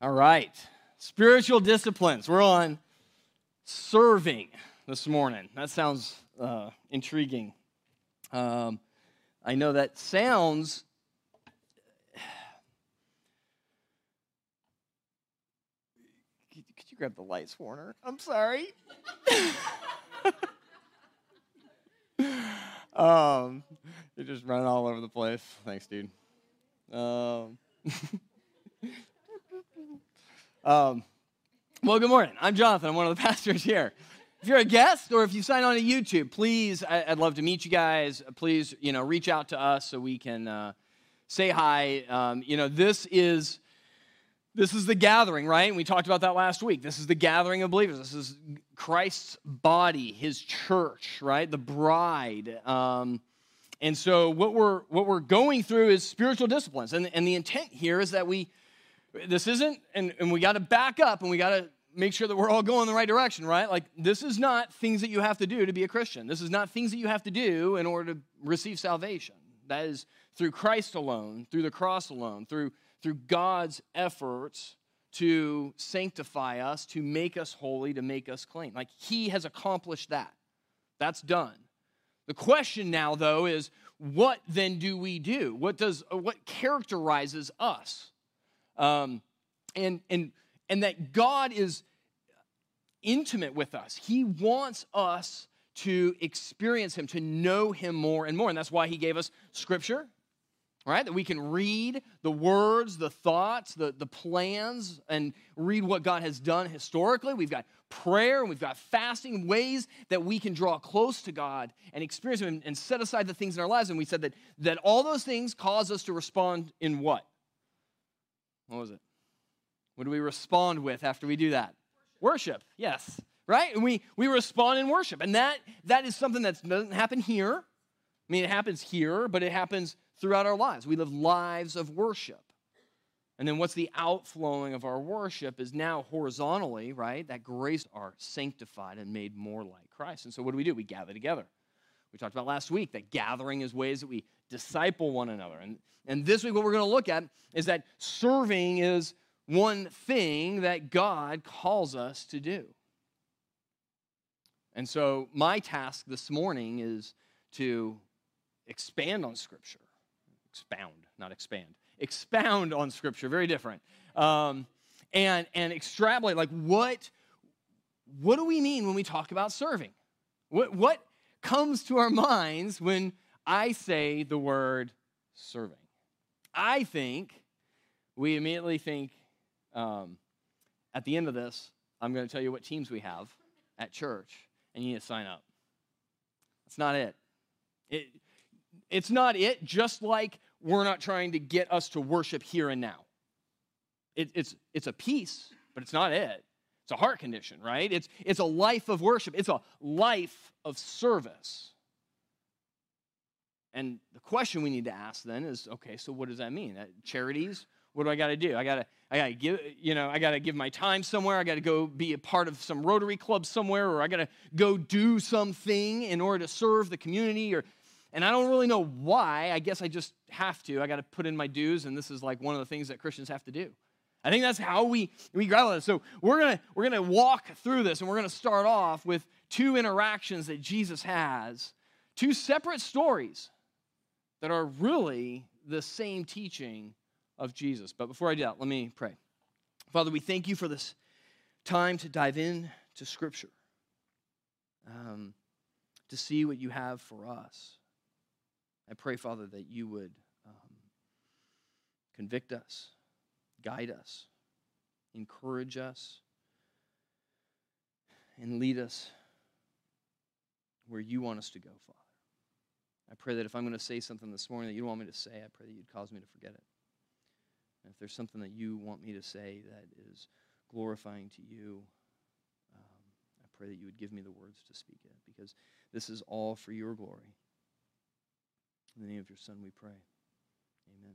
All right. Spiritual disciplines. We're on serving this morning. That sounds uh, intriguing. Um, I know that sounds. Could, you grab the lights, Warner? I'm sorry. um, you're just running all over the place. Thanks, dude. Um, um, well, good morning. I'm Jonathan. I'm one of the pastors here. If you're a guest or if you sign on to YouTube, please, I'd love to meet you guys. Please, you know, reach out to us so we can uh, say hi. Um, you know, this is this is the gathering, right? And we talked about that last week. This is the gathering of believers. This is Christ's body, His church, right? The bride. Um, and so what we're what we're going through is spiritual disciplines, and and the intent here is that we this isn't, and, and we got to back up and we got to make sure that we're all going the right direction, right? Like, this is not things that you have to do to be a Christian. This is not things that you have to do in order to receive salvation. That is through Christ alone, through the cross alone, through, through God's efforts to sanctify us, to make us holy, to make us clean. Like, He has accomplished that. That's done. The question now, though, is what then do we do? What does what characterizes us? Um, and, and, and that God is intimate with us. He wants us to experience Him, to know Him more and more. And that's why He gave us Scripture, right? That we can read the words, the thoughts, the, the plans, and read what God has done historically. We've got prayer and we've got fasting, ways that we can draw close to God and experience Him and, and set aside the things in our lives. And we said that, that all those things cause us to respond in what? What was it? What do we respond with after we do that? Worship, worship yes. Right? And we, we respond in worship. And that, that is something that doesn't happen here. I mean, it happens here, but it happens throughout our lives. We live lives of worship. And then what's the outflowing of our worship is now horizontally, right? That grace are sanctified and made more like Christ. And so what do we do? We gather together. We talked about last week that gathering is ways that we disciple one another. And, and this week, what we're going to look at is that serving is one thing that God calls us to do. And so, my task this morning is to expand on Scripture. Expound, not expand. Expound on Scripture, very different. Um, and, and extrapolate, like, what, what do we mean when we talk about serving? What, what comes to our minds when I say the word serving. I think we immediately think um, at the end of this, I'm going to tell you what teams we have at church, and you need to sign up. That's not it. it. It's not it, just like we're not trying to get us to worship here and now. It, it's, it's a piece, but it's not it. It's a heart condition, right? It's, it's a life of worship, it's a life of service. And the question we need to ask then is, okay, so what does that mean? Charities? What do I got to do? I got to I got to give you know, I got to give my time somewhere. I got to go be a part of some Rotary club somewhere or I got to go do something in order to serve the community or and I don't really know why. I guess I just have to. I got to put in my dues and this is like one of the things that Christians have to do. I think that's how we we grapple with it. So we're gonna we're gonna walk through this, and we're gonna start off with two interactions that Jesus has, two separate stories that are really the same teaching of Jesus. But before I do that, let me pray. Father, we thank you for this time to dive in to Scripture, um, to see what you have for us. I pray, Father, that you would um, convict us, guide us, encourage us, and lead us where you want us to go, Father. I pray that if I'm going to say something this morning that you don't want me to say, I pray that you'd cause me to forget it. And if there's something that you want me to say that is glorifying to you, um, I pray that you would give me the words to speak it because this is all for your glory. In the name of your Son, we pray. Amen.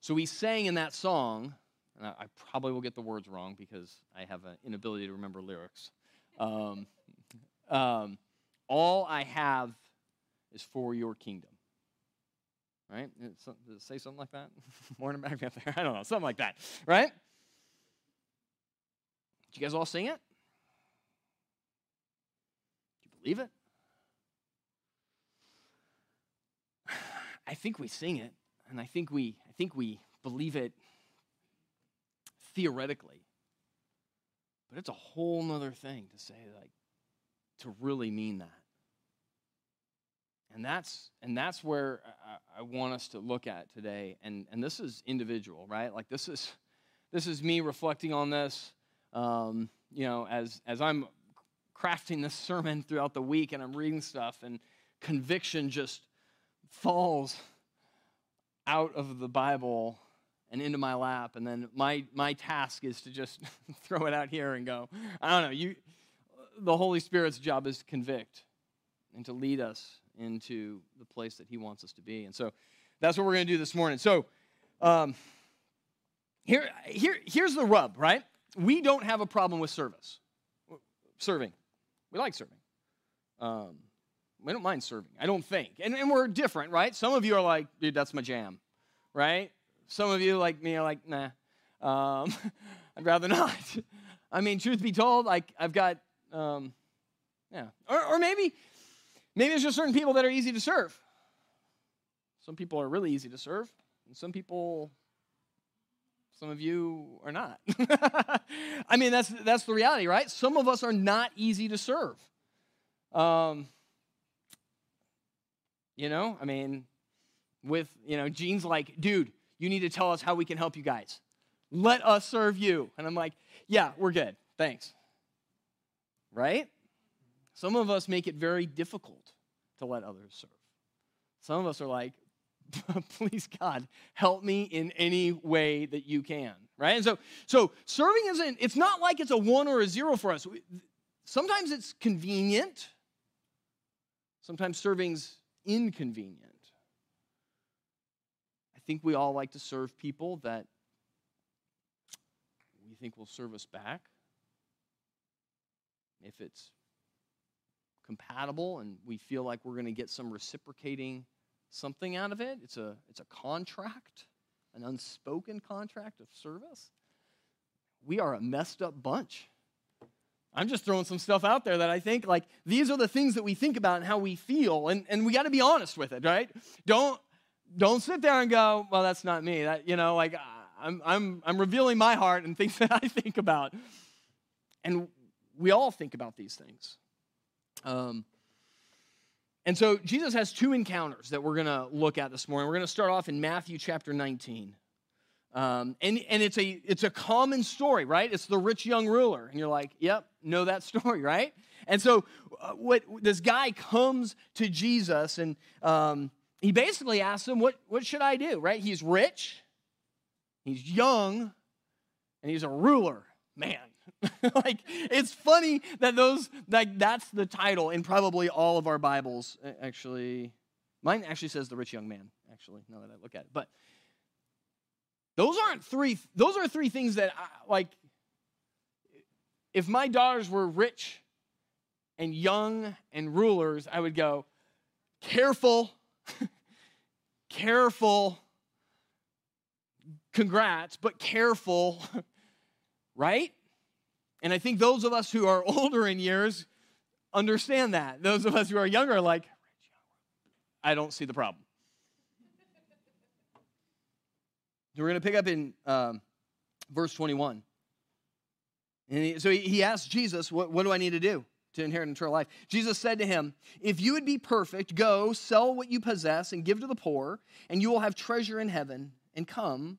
So we sang in that song, and I, probably will get the words wrong because I have an inability to remember lyrics. Um, um, all I have is for your kingdom. right? Does it say something like that? Morning back up there. I don't know, something like that, right? Did you guys all sing it? Do you believe it? I think we sing it, and I think we, think we believe it theoretically. But it's a whole nother thing to say, like, to really mean that. And that's and that's where I, I, want us to look at today. And and this is individual, right? Like this is this is me reflecting on this. Um, you know, as as I'm crafting this sermon throughout the week and I'm reading stuff and conviction just falls out of the Bible and into my lap. And then my, my task is to just throw it out here and go, I don't know, you, the Holy Spirit's job is to convict and to lead us into the place that He wants us to be. And so that's what we're going to do this morning. So um, here, here, here's the rub, right? We don't have a problem with service, serving. We like serving. Um, we don't mind serving, I don't think. And, and we're different, right? Some of you are like, dude, that's my jam, right? Some of you, like me, are like, nah, um, I'd rather not. I mean, truth be told, like, I've got, um, yeah. Or, or maybe, maybe it's just certain people that are easy to serve. Some people are really easy to serve, and some people, some of you are not. I mean, that's, that's the reality, right? Some of us are not easy to serve. Um, you know, I mean, with, you know, Gene's like, dude, you need to tell us how we can help you guys. Let us serve you. And I'm like, yeah, we're good. Thanks. Right? Some of us make it very difficult to let others serve. Some of us are like, please God, help me in any way that you can. Right? And so, so serving isn't, it's not like it's a one or a zero for us. Sometimes it's convenient. Sometimes serving's inconvenient. I think we all like to serve people that we think will serve us back. If it's compatible and we feel like we're going to get some reciprocating something out of it, it's a, it's a contract, an unspoken contract of service. We are a messed up bunch. I'm just throwing some stuff out there that I think like these are the things that we think about and how we feel, and, and we got to be honest with it, right? Don't don't sit there and go, well, that's not me. That you know, like I'm I'm I'm revealing my heart and things that I think about, and we all think about these things. Um, and so Jesus has two encounters that we're going to look at this morning. We're going to start off in Matthew chapter 19. Um, and and it's, a, it's a common story, right? It's the rich young ruler. And you're like, yep, know that story, right? And so uh, what this guy comes to Jesus and um, he basically asks him, what, what should I do, right? He's rich, he's young, and he's a ruler. Man, like it's funny that those like that's the title in probably all of our bibles actually mine actually says the rich young man actually now that i look at it but those aren't three, those are three things that, I, like, if my daughters were rich and young and rulers, I would go, careful, careful, congrats, but careful, right? And I think those of us who are older in years understand that. Those of us who are younger are like, I don't see the problem. We're going to pick up in um, verse 21. And he, so he, asked Jesus, what, what do I need to do to inherit eternal life? Jesus said to him, If you would be perfect, go sell what you possess and give to the poor, and you will have treasure in heaven, and come,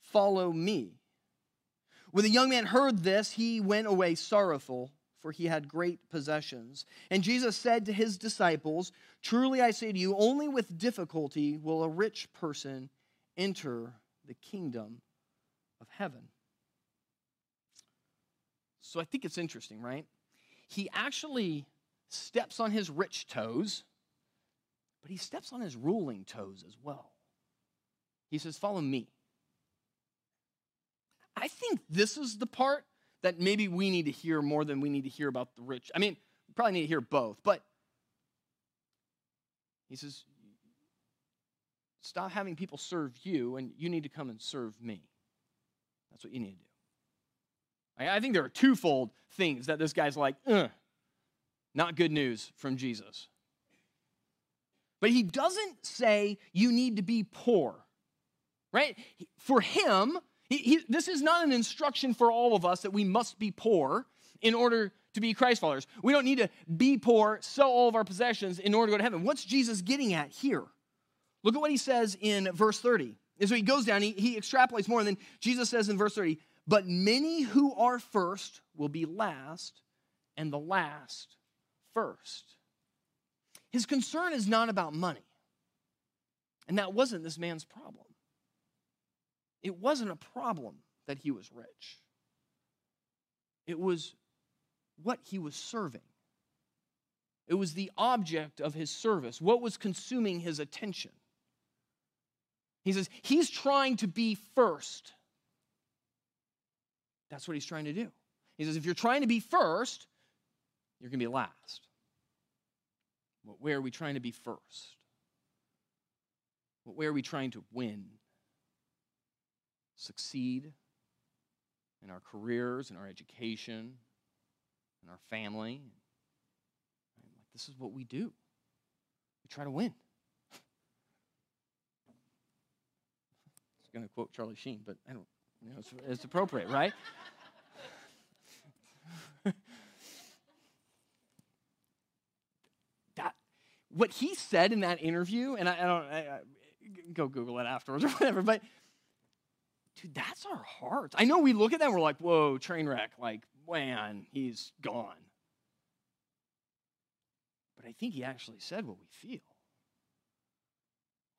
follow me. When the young man heard this, he went away sorrowful, for he had great possessions. And Jesus said to his disciples, Truly I say to you, only with difficulty will a rich person enter the kingdom of heaven. So I think it's interesting, right? He actually steps on his rich toes, but he steps on his ruling toes as well. He says, Follow me. I think this is the part that maybe we need to hear more than we need to hear about the rich. I mean, we probably need to hear both, but he says, stop having people serve you and you need to come and serve me. That's what you need to do. I think there are twofold things that this guy's like, uh, not good news from Jesus. But he doesn't say you need to be poor, right? For him, he, he, this is not an instruction for all of us that we must be poor in order to be Christ followers. We don't need to be poor, sell all of our possessions in order to go to heaven. What's Jesus getting at here? Look at what he says in verse 30. And so he goes down, he, he extrapolates more, and then Jesus says in verse 30, But many who are first will be last, and the last first. His concern is not about money. And that wasn't this man's problem. It wasn't a problem that he was rich, it was what he was serving. It was the object of his service, what was consuming his attention. He says, He's trying to be first. That's what he's trying to do. He says, If you're trying to be first, you're going to be last. Where are we trying to be first? Where are we trying to win? Succeed in our careers, in our education, in our family. This is what we do. We try to win. Going to quote Charlie Sheen, but I don't, you know, it's, it's appropriate, right? that, what he said in that interview, and I, I don't, I, I, go Google it afterwards or whatever, but dude, that's our hearts. I know we look at that and we're like, whoa, train wreck, like, man, he's gone. But I think he actually said what we feel.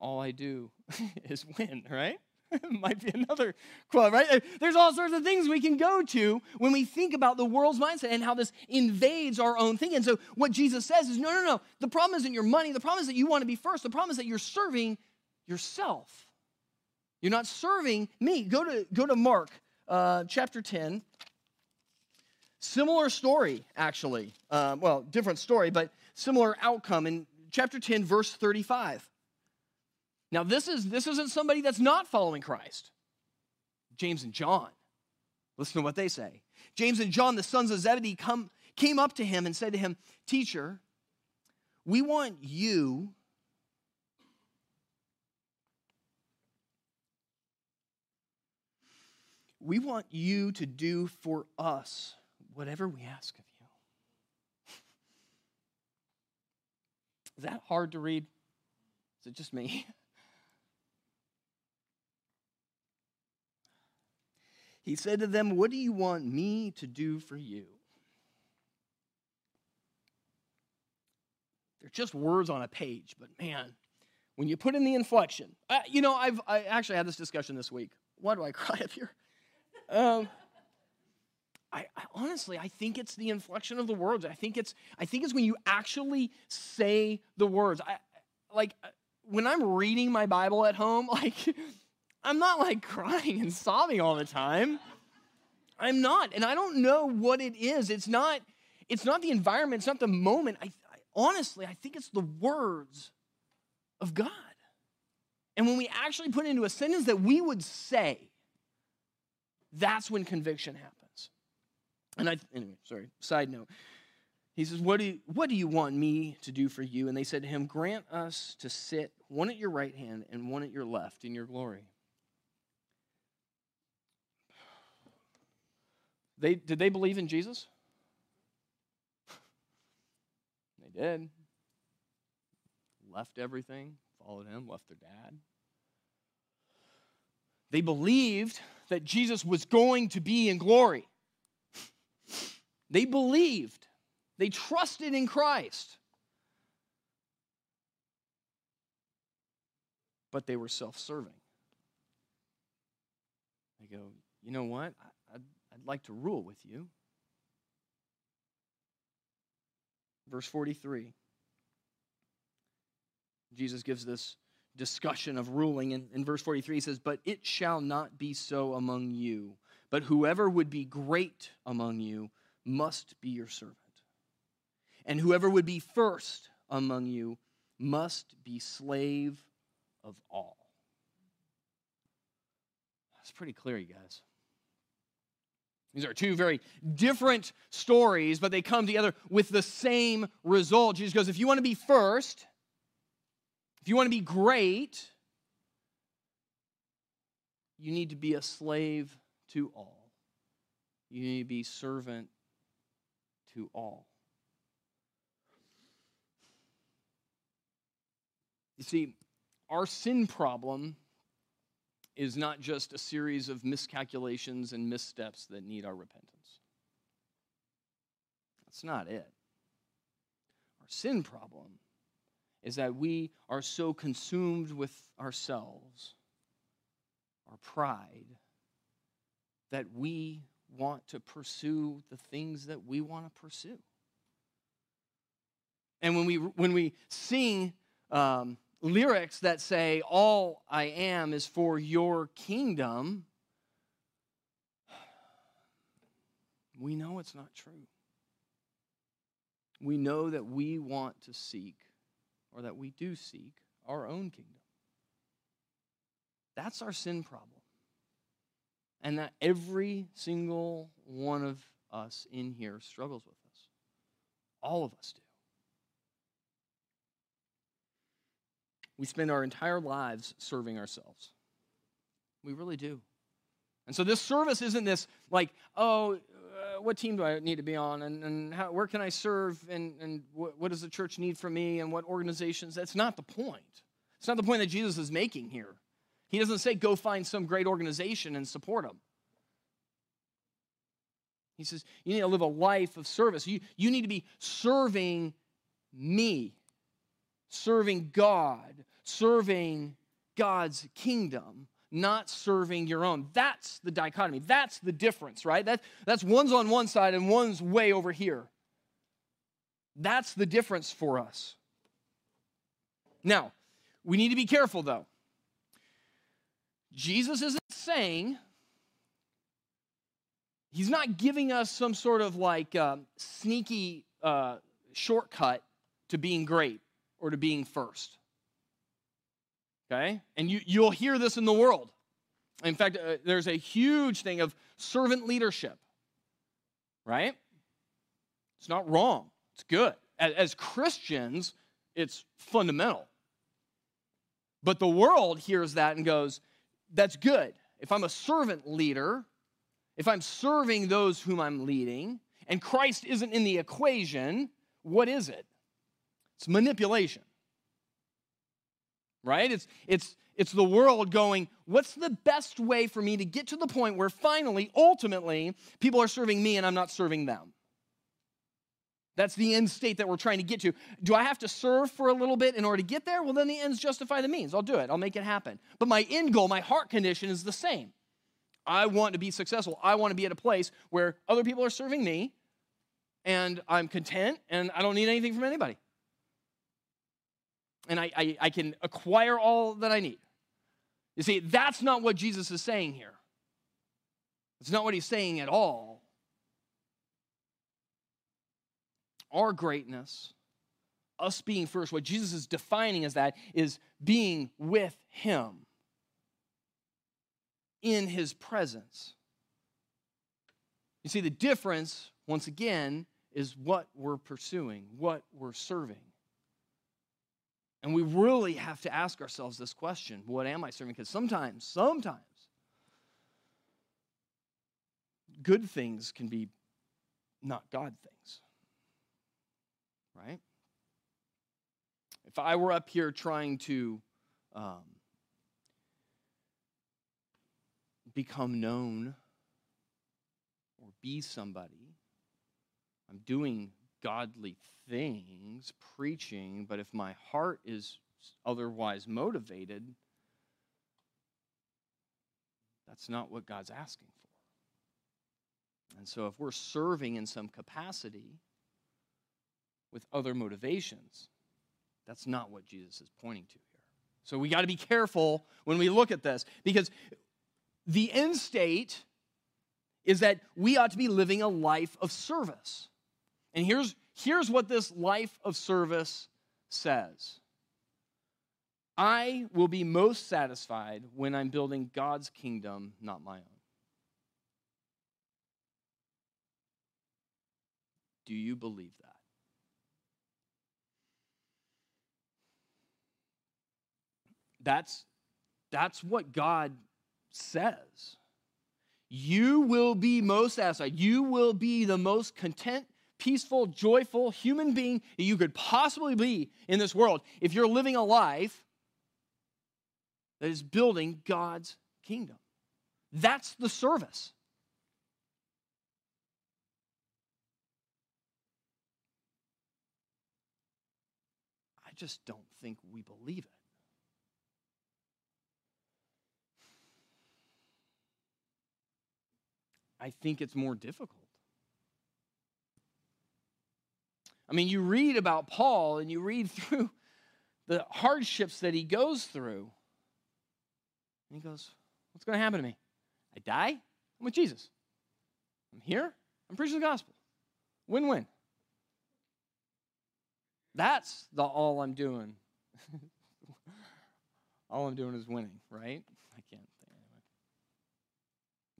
All I do is win, right? might be another quote, right? There's all sorts of things we can go to when we think about the world's mindset and how this invades our own thinking. And so, what Jesus says is no, no, no. The problem isn't your money. The problem is that you want to be first. The problem is that you're serving yourself. You're not serving me. Go to, go to Mark uh, chapter 10. Similar story, actually. Uh, well, different story, but similar outcome in chapter 10, verse 35. Now, this, is, this isn't somebody that's not following Christ. James and John. Listen to what they say. James and John, the sons of Zebedee, come, came up to him and said to him, Teacher, we want you we want you to do for us whatever we ask of you. Is that hard to read? Is it just me? He said to them, What do you want me to do for you? They're just words on a page, but man, when you put in the inflection, uh, you know, I've I actually had this discussion this week. Why do I cry up here? Um, I, I, honestly, I think it's the inflection of the words. I think it's I think it's when you actually say the words. I like when I'm reading my Bible at home, like I'm not like crying and sobbing all the time. I'm not. And I don't know what it is. It's not it's not the environment, it's not the moment. I, I honestly, I think it's the words of God. And when we actually put into a sentence that we would say, that's when conviction happens. And I anyway, sorry, side note. He says, what do, you, what do you want me to do for you? And they said to him, Grant us to sit one at your right hand and one at your left in your glory. They, did they believe in Jesus? they did. Left everything, followed him, left their dad. They believed that Jesus was going to be in glory. They believed. They trusted in Christ. But they were self serving. They go, you know what? I'd like to rule with you. Verse 43. Jesus gives this discussion of ruling. In, in verse 43, he says, But it shall not be so among you, but whoever would be great among you must be your servant. And whoever would be first among you must be slave of all. That's pretty clear, you guys. These are two very different stories, but they come together with the same result. Jesus goes, if you want to be first, if you want to be great, you need to be a slave to all. You need to be servant to all. You see, our sin problem is not just a series of miscalculations and missteps that need our repentance. That's not it. Our sin problem is that we are so consumed with ourselves, our pride, that we want to pursue the things that we want to pursue. And when we, when we sing um, lyrics that say, All I am is for your kingdom, we know it's not true. We know that we want to seek, or that we do seek, our own kingdom. That's our sin problem. And that every single one of us in here struggles with us. All of us do. We spend our entire lives serving ourselves. We really do. And so this service isn't this like, oh, uh, what team do I need to be on? And, and how, where can I serve? And, and what, what does the church need from me? And what organizations? That's not the point. It's not the point that Jesus is making here. He doesn't say, go find some great organization and support them. He says, you need to live a life of service. You, you need to be serving me serving God, serving God's kingdom, not serving your own. That's the dichotomy. That's the difference, right? That, that's one's on one side and one's way over here. That's the difference for us. Now, we need to be careful though. Jesus isn't saying, he's not giving us some sort of like uh, sneaky uh, shortcut to being great or to being first. Okay? And you, you'll hear this in the world. In fact, uh, there's a huge thing of servant leadership, right? It's not wrong, it's good. As, as Christians, it's fundamental. But the world hears that and goes, that's good. If I'm a servant leader, if I'm serving those whom I'm leading, and Christ isn't in the equation, what is it? It's manipulation. Right? It's it's it's the world going, what's the best way for me to get to the point where finally, ultimately, people are serving me and I'm not serving them? That's the end state that we're trying to get to. Do I have to serve for a little bit in order to get there? Well, then the ends justify the means. I'll do it, I'll make it happen. But my end goal, my heart condition is the same. I want to be successful. I want to be at a place where other people are serving me and I'm content and I don't need anything from anybody and I, I, I can acquire all that I need. You see, that's not what Jesus is saying here. It's not what he's saying at all. Our greatness, us being first, what Jesus is defining as that is being with him in his presence. You see, the difference, once again, is what we're pursuing, what we're serving. And we really have to ask ourselves this question what am I serving? Because sometimes, sometimes, good things can be not God things. Right? If I were up here trying to um, become known or be somebody, I'm doing godly things, preaching, but if my heart is otherwise motivated, that's not what God's asking for. And so if we're serving in some capacity with other motivations, that's not what Jesus is pointing to here. So we got to be careful when we look at this because the end state is that we ought to be living a life of service. And here's, here's what this life of service says I will be most satisfied when I'm building God's kingdom, not my own. Do you believe that? That's, that's what God says. You will be most satisfied. You will be the most content, peaceful, joyful human being that you could possibly be in this world if you're living a life that is building God's kingdom. That's the service. I just don't think we believe it. I think it's more difficult. I mean, you read about Paul and you read through the hardships that he goes through. And he goes, What's going to happen to me? I die? I'm with Jesus. I'm here. I'm preaching the gospel. Win win. That's the all I'm doing. all I'm doing is winning, right? I can't think anyway.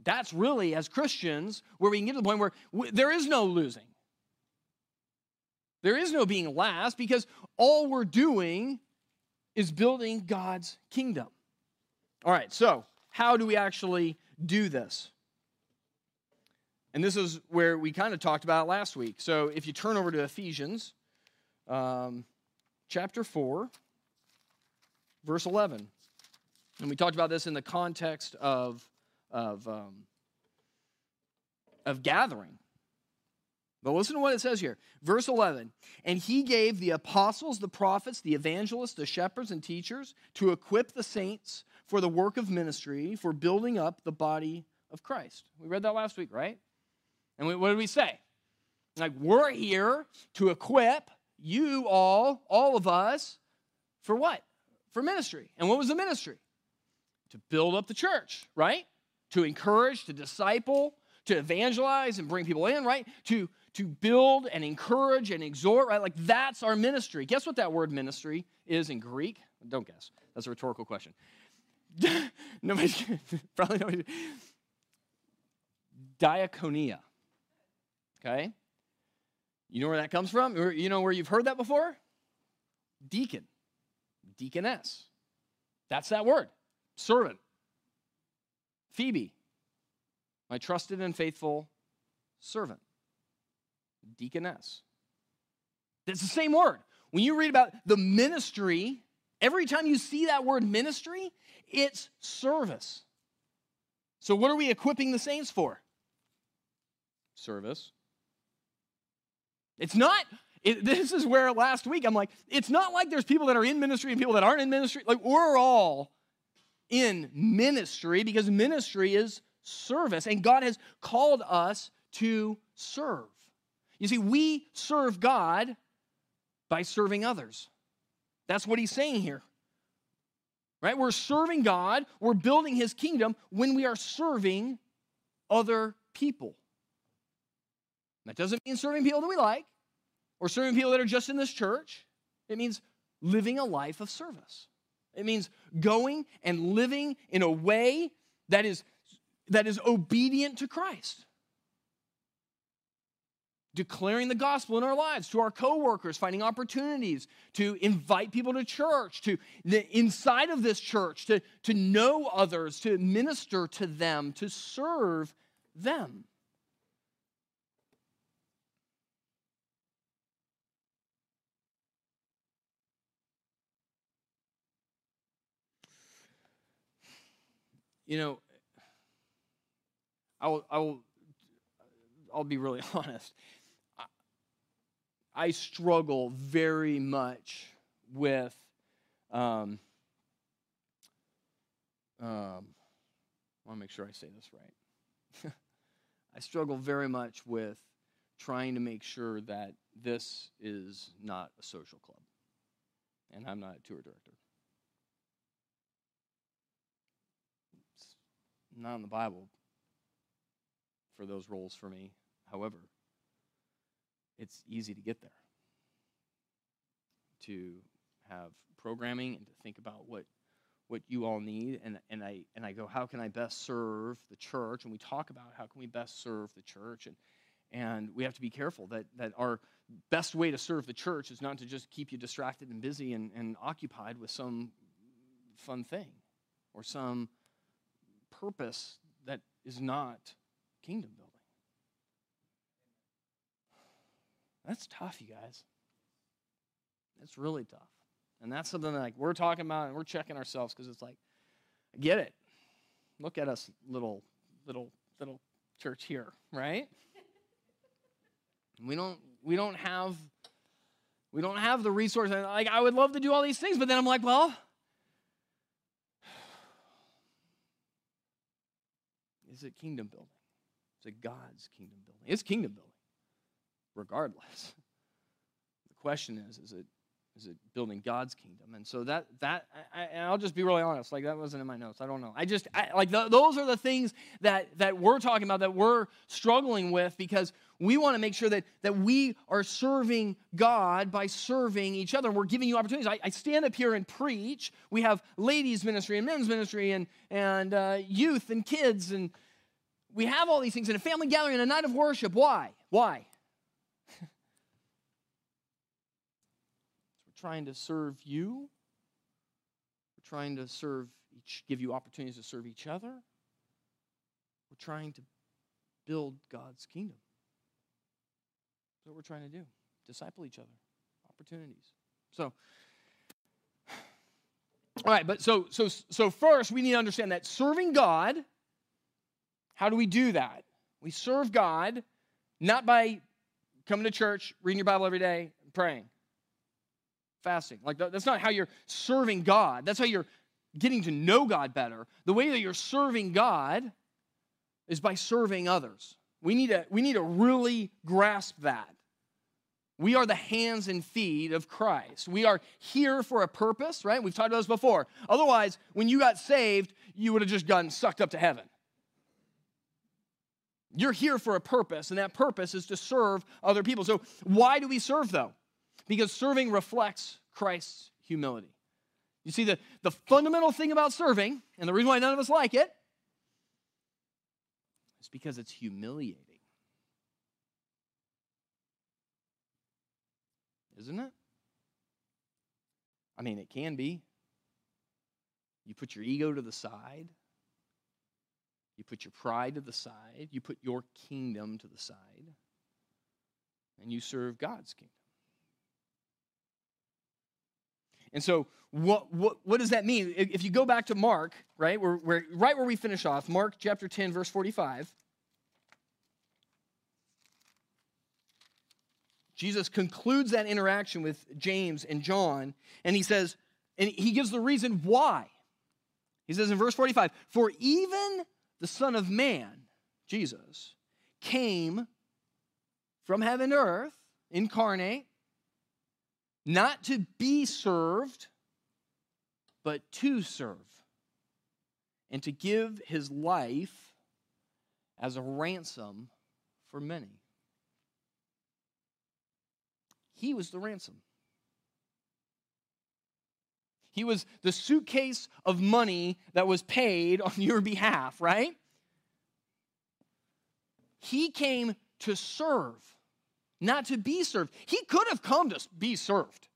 That's really, as Christians, where we can get to the point where we, there is no losing. There is no being last because all we're doing is building God's kingdom. All right, so how do we actually do this? And this is where we kind of talked about last week. So if you turn over to Ephesians um, chapter 4, verse 11, and we talked about this in the context of, of, um, of gathering. But listen to what it says here. Verse 11. And he gave the apostles, the prophets, the evangelists, the shepherds, and teachers to equip the saints for the work of ministry, for building up the body of Christ. We read that last week, right? And we, what did we say? Like, we're here to equip you all, all of us, for what? For ministry. And what was the ministry? To build up the church, right? To encourage, to disciple, to evangelize and bring people in, right? To, to build and encourage and exhort, right? Like that's our ministry. Guess what that word ministry is in Greek? Don't guess. That's a rhetorical question. nobody, probably nobody. Diaconia. Okay? You know where that comes from? You know where you've heard that before? Deacon, deaconess. That's that word. Servant. Phoebe, my trusted and faithful servant. Deaconess. It's the same word. When you read about the ministry, every time you see that word ministry, it's service. So, what are we equipping the saints for? Service. It's not, it, this is where last week I'm like, it's not like there's people that are in ministry and people that aren't in ministry. Like, we're all in ministry because ministry is service, and God has called us to serve. You see, we serve God by serving others. That's what he's saying here. Right? We're serving God, we're building his kingdom when we are serving other people. That doesn't mean serving people that we like or serving people that are just in this church. It means living a life of service. It means going and living in a way that is, that is obedient to Christ declaring the gospel in our lives to our coworkers finding opportunities to invite people to church to the inside of this church to, to know others to minister to them to serve them you know i will, I will I'll be really honest. I struggle very much with um, um, I want to make sure I say this right. I struggle very much with trying to make sure that this is not a social club and I'm not a tour director. It's not in the Bible for those roles for me. However, it's easy to get there, to have programming and to think about what what you all need and, and I and I go, how can I best serve the church? And we talk about how can we best serve the church and and we have to be careful that that our best way to serve the church is not to just keep you distracted and busy and, and occupied with some fun thing or some purpose that is not kingdom building. That's tough, you guys. It's really tough. And that's something that like we're talking about and we're checking ourselves because it's like, I get it. Look at us little, little, little church here, right? we don't we don't have we don't have the resources. Like I would love to do all these things, but then I'm like, well, is it kingdom building? Is it God's kingdom building? It's kingdom building, regardless. The question is, is it is it building God's kingdom? And so that that I, and I'll just be really honest, like that wasn't in my notes. I don't know. I just I, like the, those are the things that that we're talking about that we're struggling with because we want to make sure that that we are serving God by serving each other. We're giving you opportunities. I, I stand up here and preach. We have ladies ministry and men's ministry and and uh, youth and kids and we have all these things in a family gathering and a night of worship. Why? Why? Trying to serve you. We're trying to serve each, give you opportunities to serve each other. We're trying to build God's kingdom. That's what we're trying to do. Disciple each other. Opportunities. So, all right, but so so so first we need to understand that serving God, how do we do that? We serve God not by coming to church, reading your Bible every day, praying fasting. Like, that's not how you're serving God. That's how you're getting to know God better. The way that you're serving God is by serving others. We need to, we need to really grasp that. We are the hands and feet of Christ. We are here for a purpose, right? We've talked about this before. Otherwise, when you got saved, you would have just gotten sucked up to heaven. You're here for a purpose, and that purpose is to serve other people. So, why do we serve, though? because serving reflects Christ's humility. You see, the, the fundamental thing about serving, and the reason why none of us like it, is because it's humiliating. Isn't it? I mean, it can be. You put your ego to the side. You put your pride to the side. You put your kingdom to the side. And you serve God's kingdom. And so, what, what, what does that mean? If you go back to Mark, right, where, right where we finish off, Mark chapter 10, verse 45, Jesus concludes that interaction with James and John, and he says, and he gives the reason why. He says in verse 45, For even the Son of Man, Jesus, came from heaven to earth, incarnate, not to be served, but to serve, and to give his life as a ransom for many. He was the ransom. He was the suitcase of money that was paid on your behalf, right? He came to serve not to be served. He could have come to be served,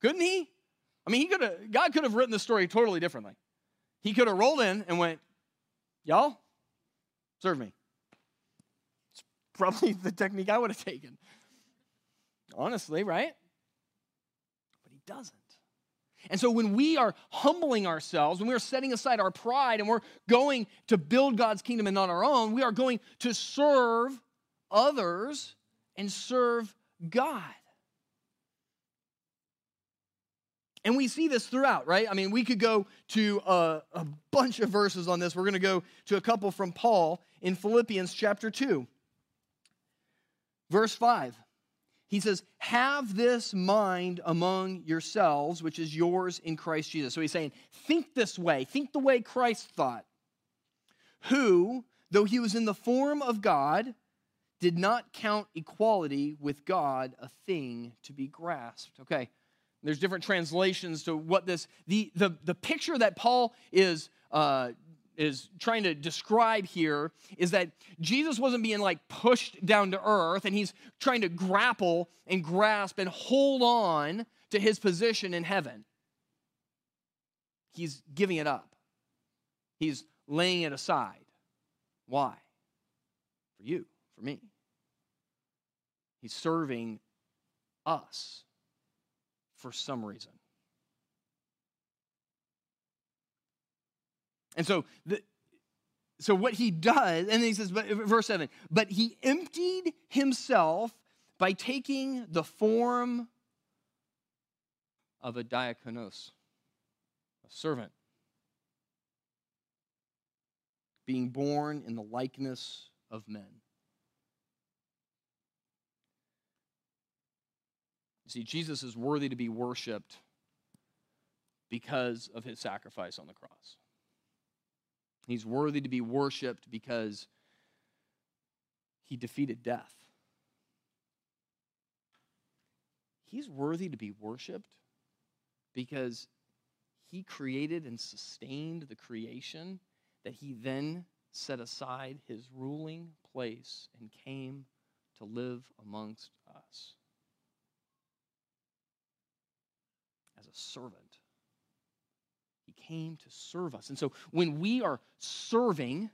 couldn't he? I mean, he could have, God could have written the story totally differently. He could have rolled in and went, Y'all, serve me. It's probably the technique I would have taken. Honestly, right? But he doesn't. And so when we are humbling ourselves, when we are setting aside our pride and we're going to build God's kingdom and not our own, we are going to serve others and serve God. And we see this throughout, right? I mean, we could go to a, a bunch of verses on this. We're going to go to a couple from Paul in Philippians chapter 2, verse 5. He says, Have this mind among yourselves, which is yours in Christ Jesus. So he's saying, Think this way, think the way Christ thought, who, though he was in the form of God, did not count equality with God a thing to be grasped. Okay, There's different translations to what this, the, the, the picture that Paul is, uh, is trying to describe here is that Jesus wasn't being like pushed down to earth and he's trying to grapple and grasp and hold on to his position in heaven. He's giving it up, he's laying it aside. Why? For you, for me. He's serving us for some reason. And so, the, so what he does, and then he says, but, verse 7, but he emptied himself by taking the form of a diakonos, a servant, being born in the likeness of men. You see, Jesus is worthy to be worshiped because of his sacrifice on the cross. He's worthy to be worshiped because he defeated death. He's worthy to be worshiped because he created and sustained the creation that he then set aside his ruling place and came to live amongst us. as a servant. Came to serve us. And so when we are serving,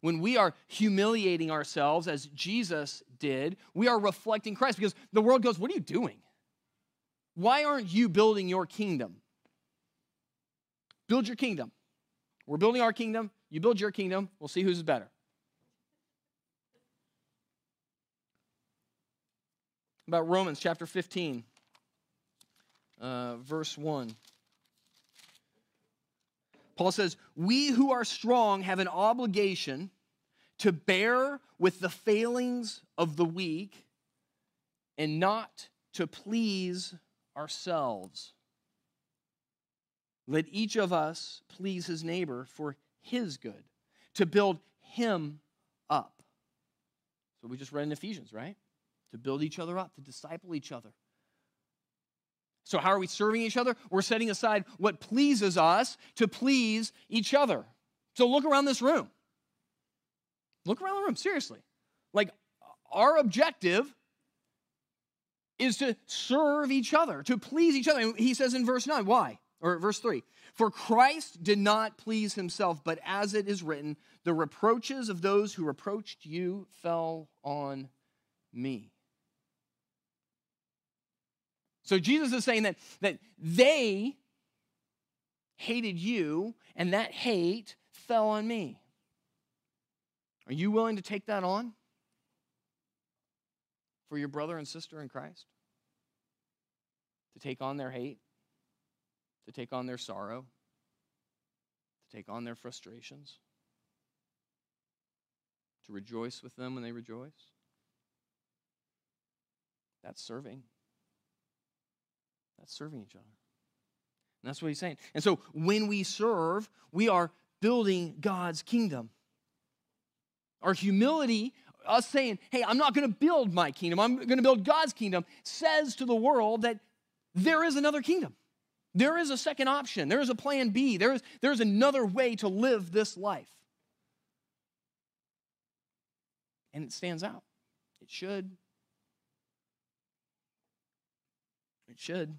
when we are humiliating ourselves as Jesus did, we are reflecting Christ because the world goes, What are you doing? Why aren't you building your kingdom? Build your kingdom. We're building our kingdom. You build your kingdom. We'll see who's better. About Romans chapter 15 uh, verse 1. Paul says, We who are strong have an obligation to bear with the failings of the weak and not to please ourselves. Let each of us please his neighbor for his good, to build him up. So we just read in Ephesians, right? To build each other up, to disciple each other. So, how are we serving each other? We're setting aside what pleases us to please each other. So, look around this room. Look around the room, seriously. Like, our objective is to serve each other, to please each other. He says in verse 9, why? Or verse 3 For Christ did not please himself, but as it is written, the reproaches of those who reproached you fell on me. So Jesus is saying that, that they hated you, and that hate fell on me. Are you willing to take that on for your brother and sister in Christ? To take on their hate, to take on their sorrow, to take on their frustrations, to rejoice with them when they rejoice? That's serving. That's serving each other. And that's what he's saying. And so when we serve, we are building God's kingdom. Our humility, us saying, hey, I'm not going to build my kingdom, I'm going to build God's kingdom, says to the world that there is another kingdom. There is a second option. There is a plan B. There is, there is another way to live this life. And it stands out. It should. It should.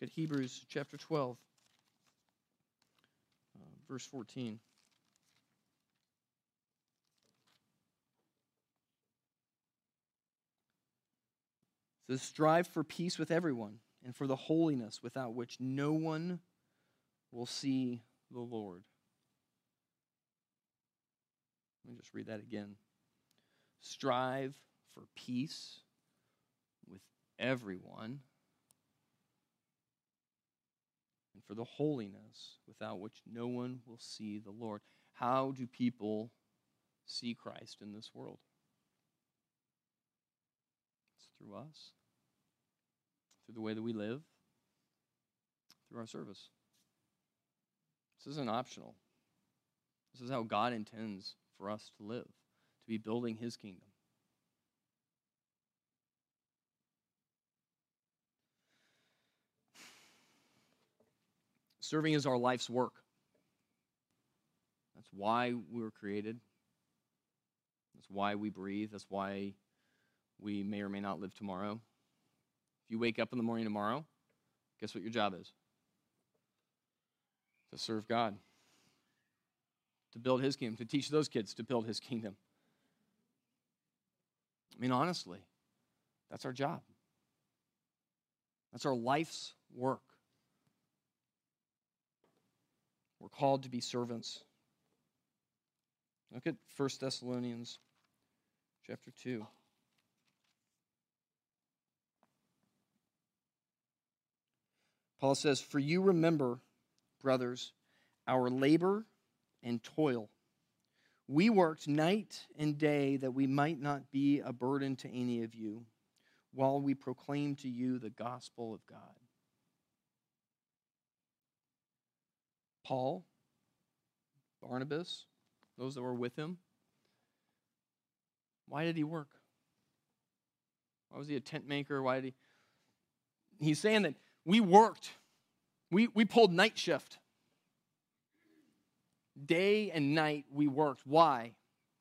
Look at Hebrews chapter 12, uh, verse 14. It says, Strive for peace with everyone and for the holiness without which no one will see the Lord. Let me just read that again. Strive for peace with everyone for the holiness without which no one will see the Lord. How do people see Christ in this world? It's through us, through the way that we live, through our service. This isn't optional. This is how God intends for us to live, to be building His kingdom. Serving is our life's work. That's why we were created. That's why we breathe. That's why we may or may not live tomorrow. If you wake up in the morning tomorrow, guess what your job is? To serve God, to build His kingdom, to teach those kids to build His kingdom. I mean, honestly, that's our job. That's our life's work. We're called to be servants. Look at 1 Thessalonians chapter 2. Paul says, For you remember, brothers, our labor and toil. We worked night and day that we might not be a burden to any of you while we proclaim to you the gospel of God. Paul, Barnabas, those that were with him, why did he work? Why was he a tent maker? Why did he? He's saying that we worked, we, we pulled night shift. Day and night we worked. Why?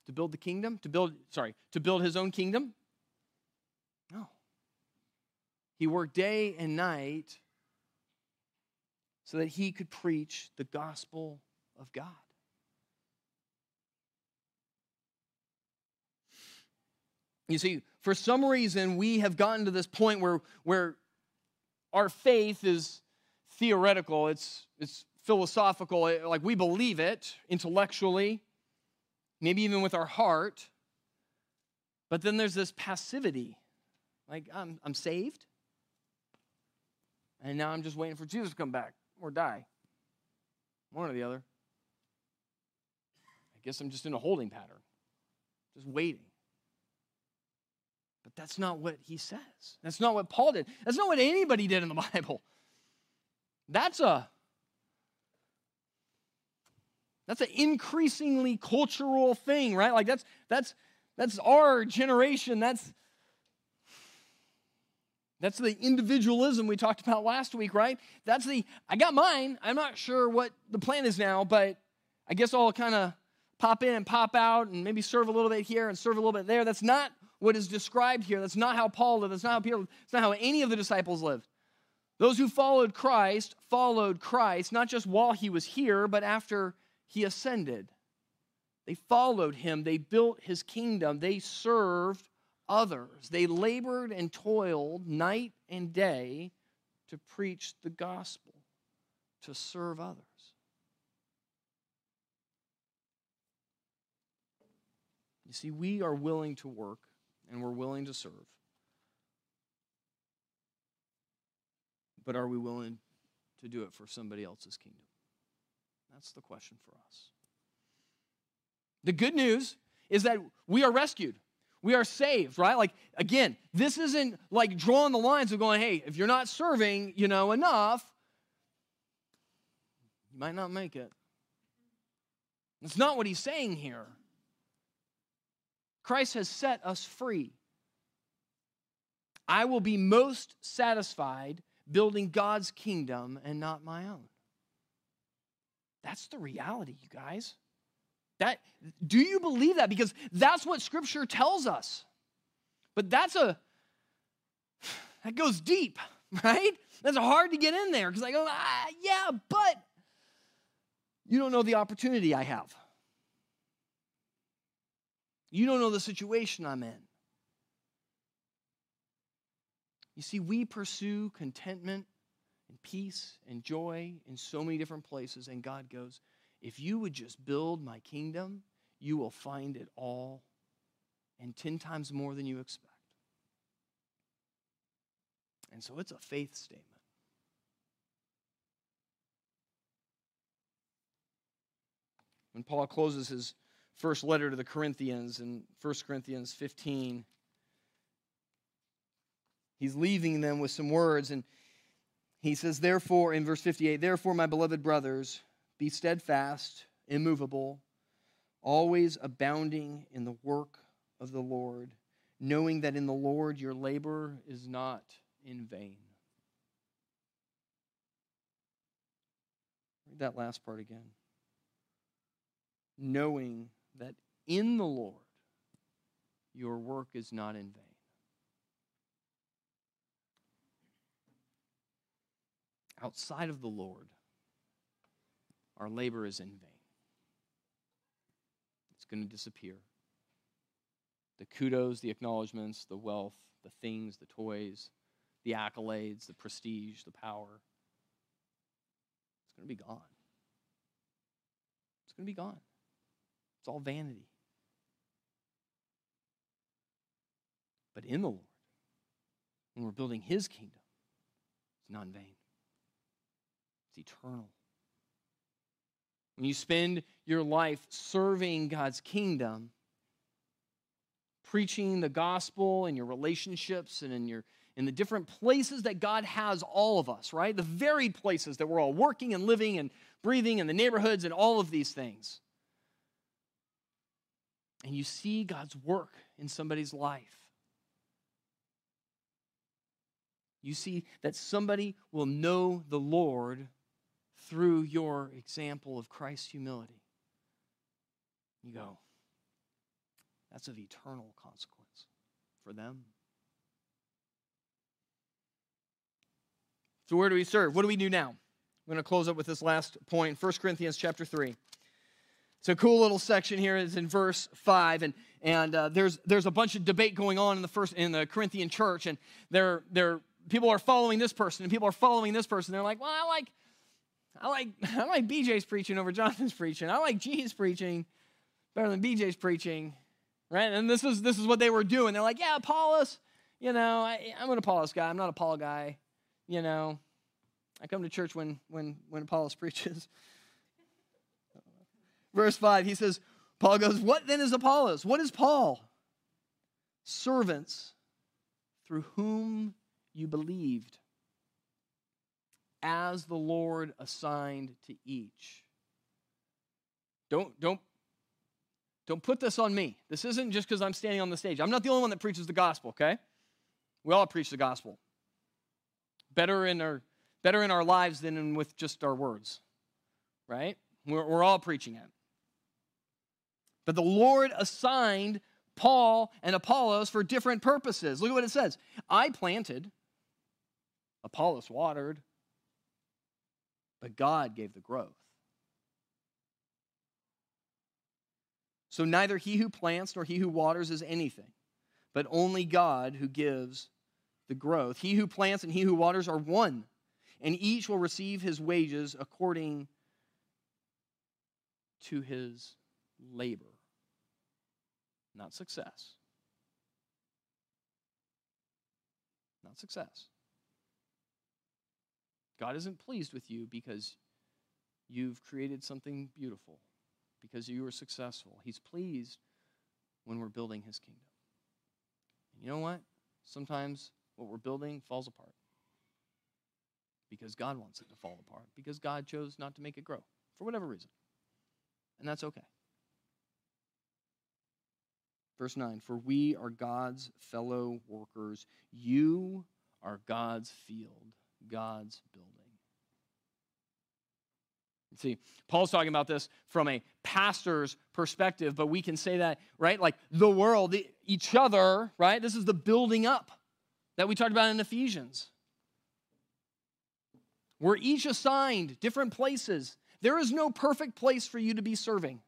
To build the kingdom? To build, sorry, to build his own kingdom? No. He worked day and night so that he could preach the gospel of God. You see, for some reason, we have gotten to this point where, where our faith is theoretical, it's, it's philosophical, eh, like we believe it intellectually, maybe even with our heart. But then there's this passivity. Like, I'm, I'm saved, and now I'm just waiting for Jesus to come back or die. One or the other. I guess I'm just in a holding pattern, just waiting. But that's not what he says. That's not what Paul did. That's not what anybody did in the Bible. That's a that's an increasingly cultural thing, right? Like that's that's that's our generation. That's that's the individualism we talked about last week, right? That's the, I got mine. I'm not sure what the plan is now, but I guess I'll kind of pop in and pop out and maybe serve a little bit here and serve a little bit there. That's not what is described here. That's not how Paul lived. That's not how Peter lived. It's not how any of the disciples lived. Those who followed Christ followed Christ, not just while he was here, but after he ascended. They followed him. They built his kingdom. They served others. They labored and toiled night and day to preach the gospel, to serve others. You see, we are willing to work and we're willing to serve. But are we willing to do it for somebody else's kingdom? That's the question for us. The good news is that we are rescued we are saved, right? Like, again, this isn't like drawing the lines of going, hey, if you're not serving, you know, enough, you might not make it. It's not what he's saying here. Christ has set us free. I will be most satisfied building God's kingdom and not my own. That's the reality, you guys. That do you believe that? Because that's what scripture tells us. But that's a that goes deep, right? That's hard to get in there because I go, ah, yeah, but you don't know the opportunity I have. You don't know the situation I'm in. You see, we pursue contentment and peace and joy in so many different places, and God goes, if you would just build my kingdom, you will find it all and 10 times more than you expect. And so it's a faith statement. When Paul closes his first letter to the Corinthians in 1 Corinthians 15, he's leaving them with some words. And he says, Therefore, in verse 58, Therefore, my beloved brothers, be steadfast, immovable, always abounding in the work of the Lord, knowing that in the Lord your labor is not in vain. Read that last part again. Knowing that in the Lord your work is not in vain. Outside of the Lord, our labor is in vain. It's going to disappear. The kudos, the acknowledgments, the wealth, the things, the toys, the accolades, the prestige, the power. It's going to be gone. It's going to be gone. It's all vanity. But in the Lord, when we're building His kingdom, it's not in vain, it's eternal. When you spend your life serving God's kingdom, preaching the gospel in your relationships and in your in the different places that God has all of us, right? The varied places that we're all working and living and breathing in the neighborhoods and all of these things. And you see God's work in somebody's life. You see that somebody will know the Lord through your example of Christ's humility. You go, that's of eternal consequence for them. So where do we serve? What do we do now? I'm going to close up with this last point, 1 Corinthians chapter 3. It's a cool little section here. It's in verse 5, and, and uh, there's, there's a bunch of debate going on in the, first, in the Corinthian church, and they're, they're, people are following this person, and people are following this person. They're like, well, I like, I like, I like BJ's preaching over Jonathan's preaching. I like G's preaching better than BJ's preaching right? And this is this is what they were doing. They're like, yeah, Apollos, you know, I, I'm an Apollos guy. I'm not a Paul guy. You know, I come to church when when when Apollos preaches. Verse five, he says, Paul goes, "What then is Apollos? What is Paul? Servants through whom you believed." As the Lord assigned to each. Don't, don't don't put this on me. This isn't just because I'm standing on the stage. I'm not the only one that preaches the gospel, okay? We all preach the gospel. Better in our, better in our lives than in with just our words, right? We're, we're all preaching it. But the Lord assigned Paul and Apollos for different purposes. Look at what it says I planted, Apollos watered, but God gave the growth. So neither he who plants nor he who waters is anything, but only God who gives the growth. He who plants and he who waters are one, and each will receive his wages according to his labor, not success. Not success. God isn't pleased with you because you've created something beautiful because you were successful. He's pleased when we're building his kingdom. And you know what? Sometimes what we're building falls apart because God wants it to fall apart, because God chose not to make it grow for whatever reason. And that's okay. Verse 9 For we are God's fellow workers. You are God's field, God's building. See, Paul's talking about this from a pastor's perspective, but we can say that, right? Like the world, each other, right? This is the building up that we talked about in Ephesians. We're each assigned different places. There is no perfect place for you to be serving.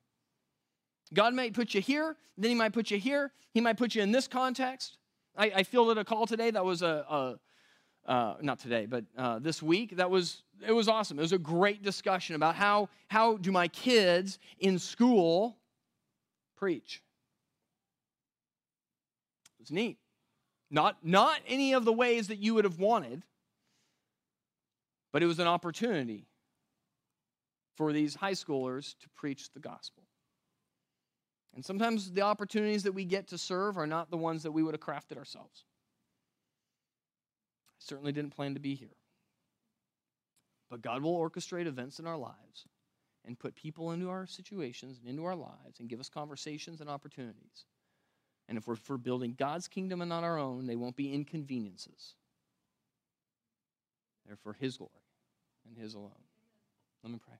God might put you here, then He might put you here. He might put you in this context. I, I fielded a call today that was a uh, not today, but uh, this week. That was it was awesome. It was a great discussion about how how do my kids in school preach. It was neat. Not not any of the ways that you would have wanted, but it was an opportunity for these high schoolers to preach the gospel. And sometimes the opportunities that we get to serve are not the ones that we would have crafted ourselves. Certainly didn't plan to be here. But God will orchestrate events in our lives and put people into our situations and into our lives and give us conversations and opportunities. And if we're for building God's kingdom and not our own, they won't be inconveniences. They're for His glory and His alone. Let me pray.